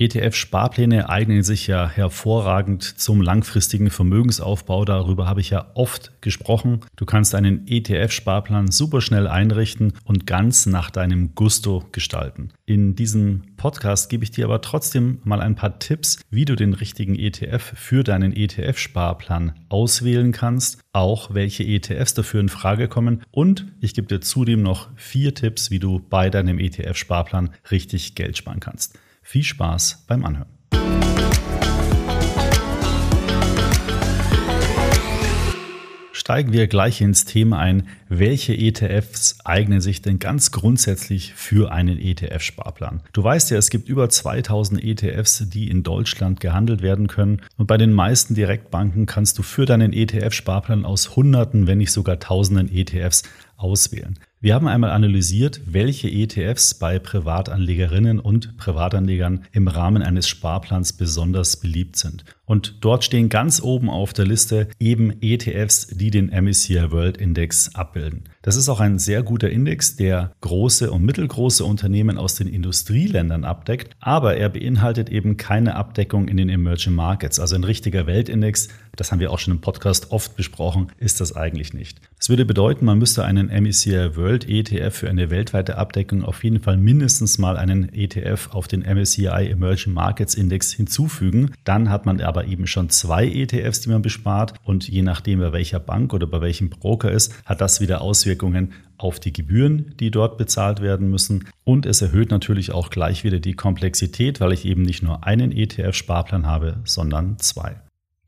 ETF-Sparpläne eignen sich ja hervorragend zum langfristigen Vermögensaufbau. Darüber habe ich ja oft gesprochen. Du kannst einen ETF-Sparplan super schnell einrichten und ganz nach deinem Gusto gestalten. In diesem Podcast gebe ich dir aber trotzdem mal ein paar Tipps, wie du den richtigen ETF für deinen ETF-Sparplan auswählen kannst, auch welche ETFs dafür in Frage kommen und ich gebe dir zudem noch vier Tipps, wie du bei deinem ETF-Sparplan richtig Geld sparen kannst. Viel Spaß beim Anhören. Steigen wir gleich ins Thema ein. Welche ETFs eignen sich denn ganz grundsätzlich für einen ETF-Sparplan? Du weißt ja, es gibt über 2000 ETFs, die in Deutschland gehandelt werden können. Und bei den meisten Direktbanken kannst du für deinen ETF-Sparplan aus Hunderten, wenn nicht sogar Tausenden ETFs auswählen. Wir haben einmal analysiert, welche ETFs bei Privatanlegerinnen und Privatanlegern im Rahmen eines Sparplans besonders beliebt sind. Und dort stehen ganz oben auf der Liste eben ETFs, die den MSCI World Index abbilden. Das ist auch ein sehr guter Index, der große und mittelgroße Unternehmen aus den Industrieländern abdeckt, aber er beinhaltet eben keine Abdeckung in den Emerging Markets. Also ein richtiger Weltindex, das haben wir auch schon im Podcast oft besprochen, ist das eigentlich nicht. Das würde bedeuten, man müsste einen MSCI World ETF für eine weltweite Abdeckung auf jeden Fall mindestens mal einen ETF auf den MSCI Emerging Markets Index hinzufügen. Dann hat man aber eben schon zwei ETFs, die man bespart und je nachdem, bei welcher Bank oder bei welchem Broker ist, hat das wieder Auswirkungen Auswirkungen auf die Gebühren, die dort bezahlt werden müssen. Und es erhöht natürlich auch gleich wieder die Komplexität, weil ich eben nicht nur einen ETF-Sparplan habe, sondern zwei.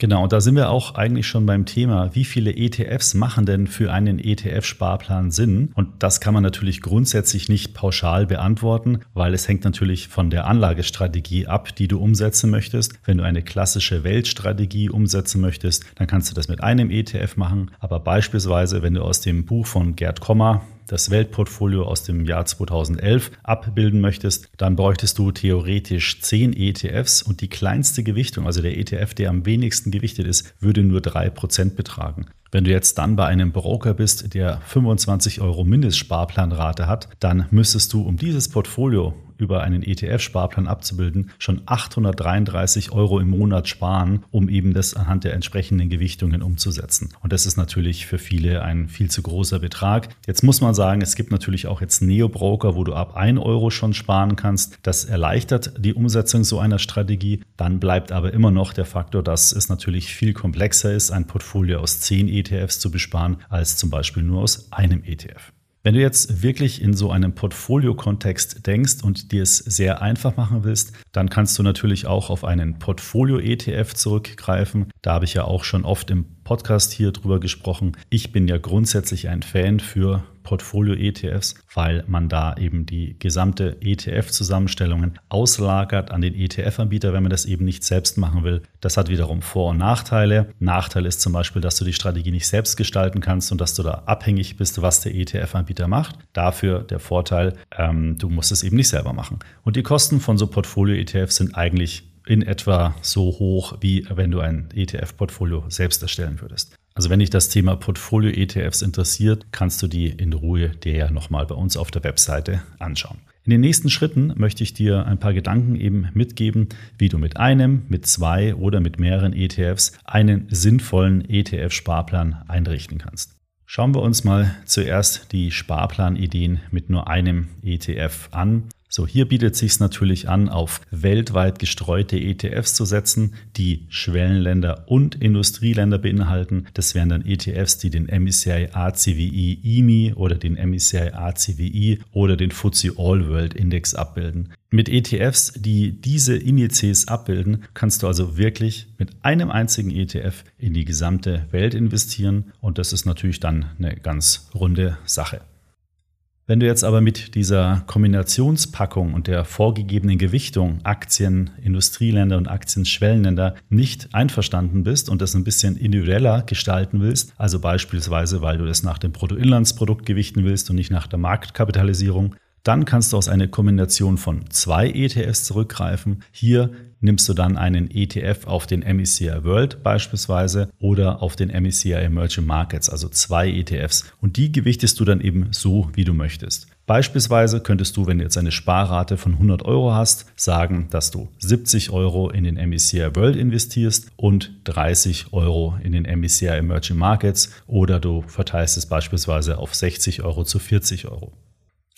Genau, und da sind wir auch eigentlich schon beim Thema, wie viele ETFs machen denn für einen ETF-Sparplan Sinn? Und das kann man natürlich grundsätzlich nicht pauschal beantworten, weil es hängt natürlich von der Anlagestrategie ab, die du umsetzen möchtest. Wenn du eine klassische Weltstrategie umsetzen möchtest, dann kannst du das mit einem ETF machen. Aber beispielsweise, wenn du aus dem Buch von Gerd Kommer das Weltportfolio aus dem Jahr 2011 abbilden möchtest, dann bräuchtest du theoretisch 10 ETFs und die kleinste Gewichtung, also der ETF, der am wenigsten gewichtet ist, würde nur 3% betragen. Wenn du jetzt dann bei einem Broker bist, der 25 Euro Mindestsparplanrate hat, dann müsstest du, um dieses Portfolio über einen ETF-Sparplan abzubilden, schon 833 Euro im Monat sparen, um eben das anhand der entsprechenden Gewichtungen umzusetzen. Und das ist natürlich für viele ein viel zu großer Betrag. Jetzt muss man sagen, es gibt natürlich auch jetzt Neo-Broker, wo du ab 1 Euro schon sparen kannst. Das erleichtert die Umsetzung so einer Strategie. Dann bleibt aber immer noch der Faktor, dass es natürlich viel komplexer ist, ein Portfolio aus 10 ETFs zu besparen, als zum Beispiel nur aus einem ETF. Wenn du jetzt wirklich in so einem Portfolio-Kontext denkst und dir es sehr einfach machen willst, dann kannst du natürlich auch auf einen Portfolio-ETF zurückgreifen. Da habe ich ja auch schon oft im Podcast hier drüber gesprochen. Ich bin ja grundsätzlich ein Fan für Portfolio-ETFs, weil man da eben die gesamte ETF-Zusammenstellungen auslagert an den ETF-Anbieter, wenn man das eben nicht selbst machen will. Das hat wiederum Vor- und Nachteile. Nachteil ist zum Beispiel, dass du die Strategie nicht selbst gestalten kannst und dass du da abhängig bist, was der ETF-Anbieter macht. Dafür der Vorteil, ähm, du musst es eben nicht selber machen. Und die Kosten von so Portfolio-ETFs sind eigentlich in etwa so hoch, wie wenn du ein ETF-Portfolio selbst erstellen würdest. Also wenn dich das Thema Portfolio-ETFs interessiert, kannst du die in Ruhe dir ja nochmal bei uns auf der Webseite anschauen. In den nächsten Schritten möchte ich dir ein paar Gedanken eben mitgeben, wie du mit einem, mit zwei oder mit mehreren ETFs einen sinnvollen ETF-Sparplan einrichten kannst. Schauen wir uns mal zuerst die Sparplanideen mit nur einem ETF an. So, hier bietet sich natürlich an, auf weltweit gestreute ETFs zu setzen, die Schwellenländer und Industrieländer beinhalten. Das wären dann ETFs, die den MSCI ACWI EMI oder den MSCI ACWI oder den FTSE All World Index abbilden. Mit ETFs, die diese Indizes abbilden, kannst du also wirklich mit einem einzigen ETF in die gesamte Welt investieren und das ist natürlich dann eine ganz runde Sache. Wenn du jetzt aber mit dieser Kombinationspackung und der vorgegebenen Gewichtung Aktien Industrieländer und Aktien Schwellenländer nicht einverstanden bist und das ein bisschen individueller gestalten willst, also beispielsweise, weil du es nach dem Bruttoinlandsprodukt gewichten willst und nicht nach der Marktkapitalisierung, dann kannst du aus einer Kombination von zwei ETFs zurückgreifen. Hier nimmst du dann einen ETF auf den MSCI World beispielsweise oder auf den MSCI Emerging Markets, also zwei ETFs. Und die gewichtest du dann eben so, wie du möchtest. Beispielsweise könntest du, wenn du jetzt eine Sparrate von 100 Euro hast, sagen, dass du 70 Euro in den MSCI World investierst und 30 Euro in den MSCI Emerging Markets oder du verteilst es beispielsweise auf 60 Euro zu 40 Euro.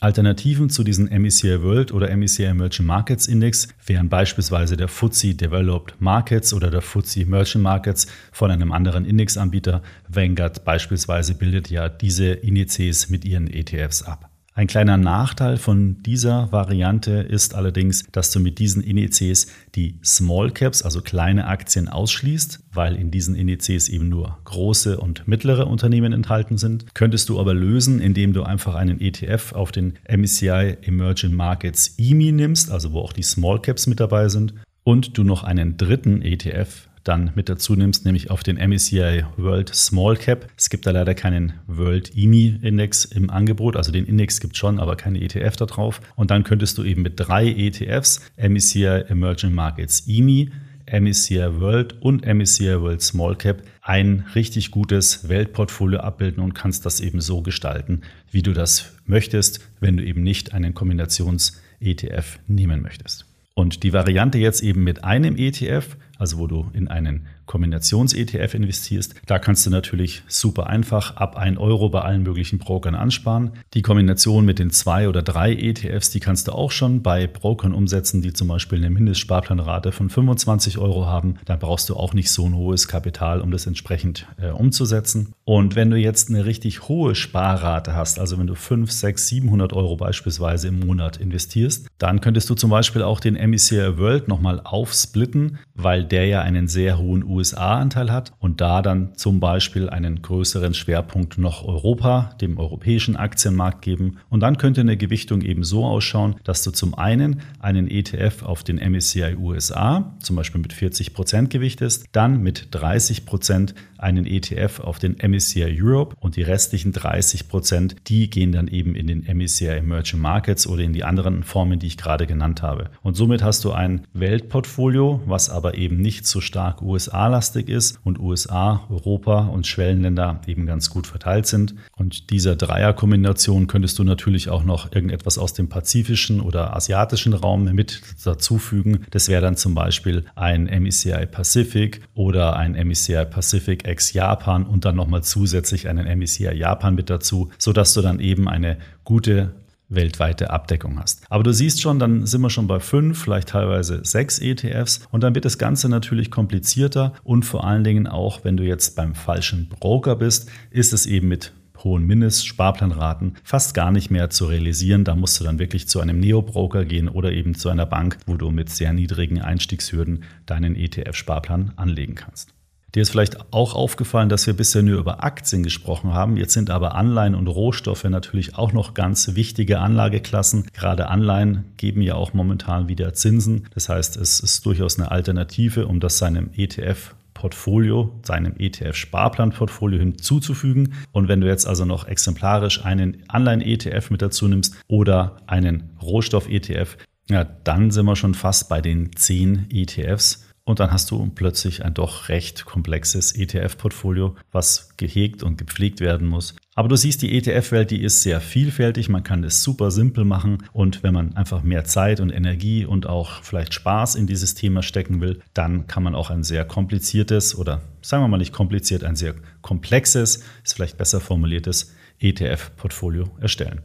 Alternativen zu diesem MECI World oder MECI Emerging Markets Index wären beispielsweise der FTSE Developed Markets oder der FTSE Emerging Markets von einem anderen Indexanbieter. Vanguard beispielsweise bildet ja diese Indizes mit ihren ETFs ab. Ein kleiner Nachteil von dieser Variante ist allerdings, dass du mit diesen Indizes die Small Caps, also kleine Aktien, ausschließt, weil in diesen Indizes eben nur große und mittlere Unternehmen enthalten sind. Könntest du aber lösen, indem du einfach einen ETF auf den MSCI Emerging Markets EMI nimmst, also wo auch die Small Caps mit dabei sind, und du noch einen dritten ETF dann mit dazu nimmst, nämlich auf den MSCI World Small Cap. Es gibt da leider keinen World EMI Index im Angebot, also den Index gibt es schon, aber keine ETF da drauf. Und dann könntest du eben mit drei ETFs, MSCI Emerging Markets EMI, MSCI World und MSCI World Small Cap ein richtig gutes Weltportfolio abbilden und kannst das eben so gestalten, wie du das möchtest, wenn du eben nicht einen Kombinations-ETF nehmen möchtest. Und die Variante jetzt eben mit einem ETF, also wo du in einen Kombinations-ETF investierst, da kannst du natürlich super einfach ab 1 Euro bei allen möglichen Brokern ansparen. Die Kombination mit den zwei oder drei ETFs, die kannst du auch schon bei Brokern umsetzen, die zum Beispiel eine Mindestsparplanrate von 25 Euro haben. Da brauchst du auch nicht so ein hohes Kapital, um das entsprechend äh, umzusetzen. Und wenn du jetzt eine richtig hohe Sparrate hast, also wenn du 5, 6, 700 Euro beispielsweise im Monat investierst, dann könntest du zum Beispiel auch den MSCI World nochmal aufsplitten, weil der ja einen sehr hohen US USA-Anteil hat und da dann zum Beispiel einen größeren Schwerpunkt noch Europa, dem europäischen Aktienmarkt geben. Und dann könnte eine Gewichtung eben so ausschauen, dass du zum einen einen ETF auf den MSCI USA, zum Beispiel mit 40 Prozent gewichtest, dann mit 30 Prozent einen ETF auf den MSCI Europe und die restlichen 30 Prozent, die gehen dann eben in den MSCI Emerging Markets oder in die anderen Formen, die ich gerade genannt habe. Und somit hast du ein Weltportfolio, was aber eben nicht so stark USA-lastig ist und USA, Europa und Schwellenländer eben ganz gut verteilt sind. Und dieser Dreierkombination könntest du natürlich auch noch irgendetwas aus dem pazifischen oder asiatischen Raum mit dazufügen. Das wäre dann zum Beispiel ein MSCI Pacific oder ein MSCI Pacific ex-Japan und dann nochmal zusätzlich einen MSCI Japan mit dazu, sodass du dann eben eine gute weltweite Abdeckung hast. Aber du siehst schon, dann sind wir schon bei fünf, vielleicht teilweise sechs ETFs und dann wird das Ganze natürlich komplizierter und vor allen Dingen auch, wenn du jetzt beim falschen Broker bist, ist es eben mit hohen Mindestsparplanraten fast gar nicht mehr zu realisieren. Da musst du dann wirklich zu einem Neo-Broker gehen oder eben zu einer Bank, wo du mit sehr niedrigen Einstiegshürden deinen ETF-Sparplan anlegen kannst. Dir ist vielleicht auch aufgefallen, dass wir bisher nur über Aktien gesprochen haben. Jetzt sind aber Anleihen und Rohstoffe natürlich auch noch ganz wichtige Anlageklassen. Gerade Anleihen geben ja auch momentan wieder Zinsen. Das heißt, es ist durchaus eine Alternative, um das seinem ETF Portfolio, seinem ETF-Sparplanportfolio hinzuzufügen. Und wenn du jetzt also noch exemplarisch einen Anleihen-ETF mit dazu nimmst oder einen Rohstoff-ETF, ja, dann sind wir schon fast bei den zehn ETFs und dann hast du plötzlich ein doch recht komplexes ETF-Portfolio, was gehegt und gepflegt werden muss. Aber du siehst, die ETF-Welt, die ist sehr vielfältig. Man kann es super simpel machen. Und wenn man einfach mehr Zeit und Energie und auch vielleicht Spaß in dieses Thema stecken will, dann kann man auch ein sehr kompliziertes oder sagen wir mal nicht kompliziert, ein sehr komplexes, ist vielleicht besser formuliertes ETF-Portfolio erstellen.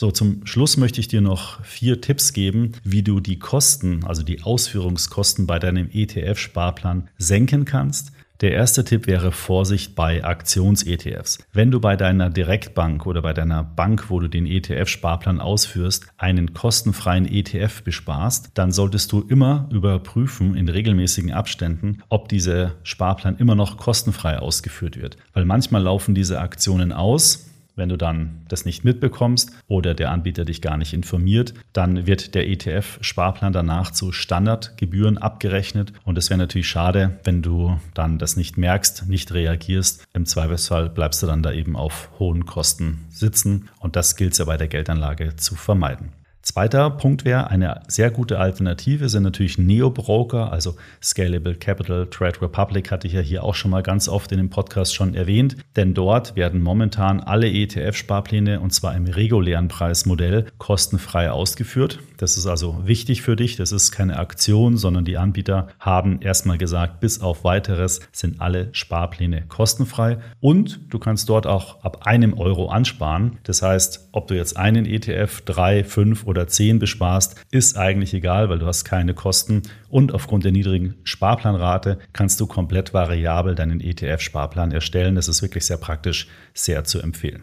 So, zum Schluss möchte ich dir noch vier Tipps geben, wie du die Kosten, also die Ausführungskosten bei deinem ETF-Sparplan senken kannst. Der erste Tipp wäre Vorsicht bei Aktions-ETFs. Wenn du bei deiner Direktbank oder bei deiner Bank, wo du den ETF-Sparplan ausführst, einen kostenfreien ETF besparst, dann solltest du immer überprüfen in regelmäßigen Abständen, ob dieser Sparplan immer noch kostenfrei ausgeführt wird. Weil manchmal laufen diese Aktionen aus, wenn du dann das nicht mitbekommst oder der Anbieter dich gar nicht informiert, dann wird der ETF-Sparplan danach zu Standardgebühren abgerechnet. Und es wäre natürlich schade, wenn du dann das nicht merkst, nicht reagierst. Im Zweifelsfall bleibst du dann da eben auf hohen Kosten sitzen. Und das gilt es ja bei der Geldanlage zu vermeiden. Zweiter Punkt wäre, eine sehr gute Alternative sind natürlich Neo-Broker, also Scalable Capital, Trade Republic hatte ich ja hier auch schon mal ganz oft in dem Podcast schon erwähnt, denn dort werden momentan alle ETF-Sparpläne und zwar im regulären Preismodell kostenfrei ausgeführt. Das ist also wichtig für dich, das ist keine Aktion, sondern die Anbieter haben erstmal gesagt, bis auf weiteres sind alle Sparpläne kostenfrei und du kannst dort auch ab einem Euro ansparen. Das heißt, ob du jetzt einen ETF, drei, fünf oder 10 besparst, ist eigentlich egal, weil du hast keine Kosten und aufgrund der niedrigen Sparplanrate kannst du komplett variabel deinen ETF-Sparplan erstellen. Das ist wirklich sehr praktisch, sehr zu empfehlen.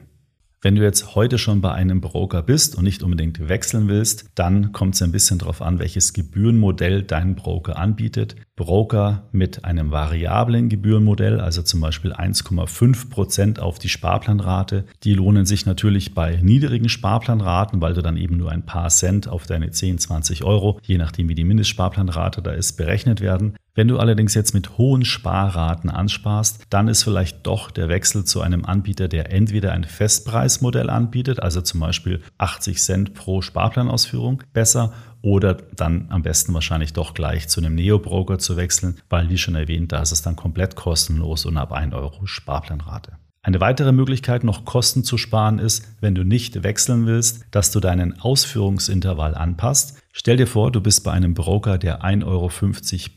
Wenn du jetzt heute schon bei einem Broker bist und nicht unbedingt wechseln willst, dann kommt es ein bisschen darauf an, welches Gebührenmodell dein Broker anbietet. Broker mit einem variablen Gebührenmodell, also zum Beispiel 1,5 Prozent auf die Sparplanrate, die lohnen sich natürlich bei niedrigen Sparplanraten, weil du dann eben nur ein paar Cent auf deine 10, 20 Euro, je nachdem wie die Mindestsparplanrate da ist, berechnet werden. Wenn du allerdings jetzt mit hohen Sparraten ansparst, dann ist vielleicht doch der Wechsel zu einem Anbieter, der entweder ein Festpreismodell anbietet, also zum Beispiel 80 Cent pro Sparplanausführung, besser oder dann am besten wahrscheinlich doch gleich zu einem Neo-Broker zu wechseln, weil wie schon erwähnt, da ist es dann komplett kostenlos und ab 1 Euro Sparplanrate. Eine weitere Möglichkeit, noch Kosten zu sparen, ist, wenn du nicht wechseln willst, dass du deinen Ausführungsintervall anpasst. Stell dir vor, du bist bei einem Broker, der 1,50 Euro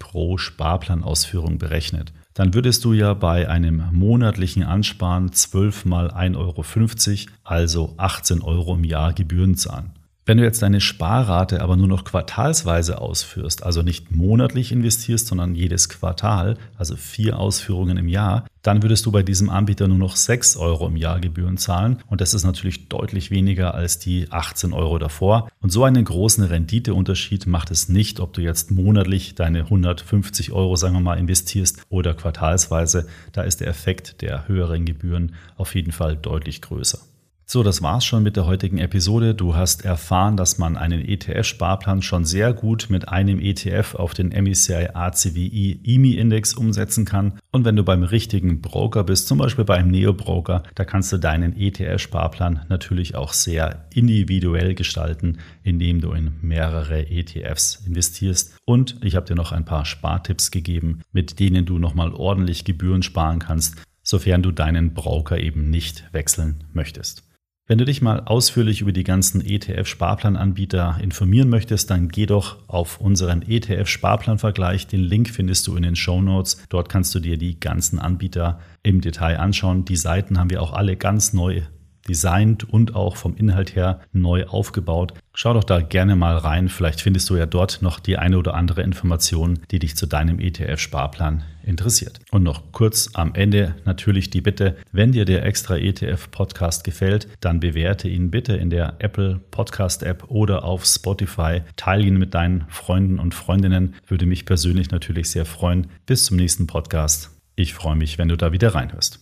pro Sparplanausführung berechnet. Dann würdest du ja bei einem monatlichen Ansparen 12 mal 1,50 Euro, also 18 Euro im Jahr Gebühren zahlen. Wenn du jetzt deine Sparrate aber nur noch quartalsweise ausführst, also nicht monatlich investierst, sondern jedes Quartal, also vier Ausführungen im Jahr, dann würdest du bei diesem Anbieter nur noch 6 Euro im Jahr Gebühren zahlen. Und das ist natürlich deutlich weniger als die 18 Euro davor. Und so einen großen Renditeunterschied macht es nicht, ob du jetzt monatlich deine 150 Euro, sagen wir mal, investierst oder quartalsweise. Da ist der Effekt der höheren Gebühren auf jeden Fall deutlich größer. So, das war's schon mit der heutigen Episode. Du hast erfahren, dass man einen ETF-Sparplan schon sehr gut mit einem ETF auf den MSCI ACWI EMI Index umsetzen kann. Und wenn du beim richtigen Broker bist, zum Beispiel beim Neo-Broker, da kannst du deinen ETF-Sparplan natürlich auch sehr individuell gestalten, indem du in mehrere ETFs investierst. Und ich habe dir noch ein paar Spartipps gegeben, mit denen du nochmal ordentlich Gebühren sparen kannst, sofern du deinen Broker eben nicht wechseln möchtest. Wenn du dich mal ausführlich über die ganzen ETF-Sparplananbieter informieren möchtest, dann geh doch auf unseren ETF-Sparplanvergleich. Den Link findest du in den Show Notes. Dort kannst du dir die ganzen Anbieter im Detail anschauen. Die Seiten haben wir auch alle ganz neu designt und auch vom Inhalt her neu aufgebaut. Schau doch da gerne mal rein. Vielleicht findest du ja dort noch die eine oder andere Information, die dich zu deinem ETF-Sparplan interessiert. Und noch kurz am Ende natürlich die Bitte, wenn dir der extra ETF-Podcast gefällt, dann bewerte ihn bitte in der Apple Podcast App oder auf Spotify. Teile ihn mit deinen Freunden und Freundinnen. Würde mich persönlich natürlich sehr freuen. Bis zum nächsten Podcast. Ich freue mich, wenn du da wieder reinhörst.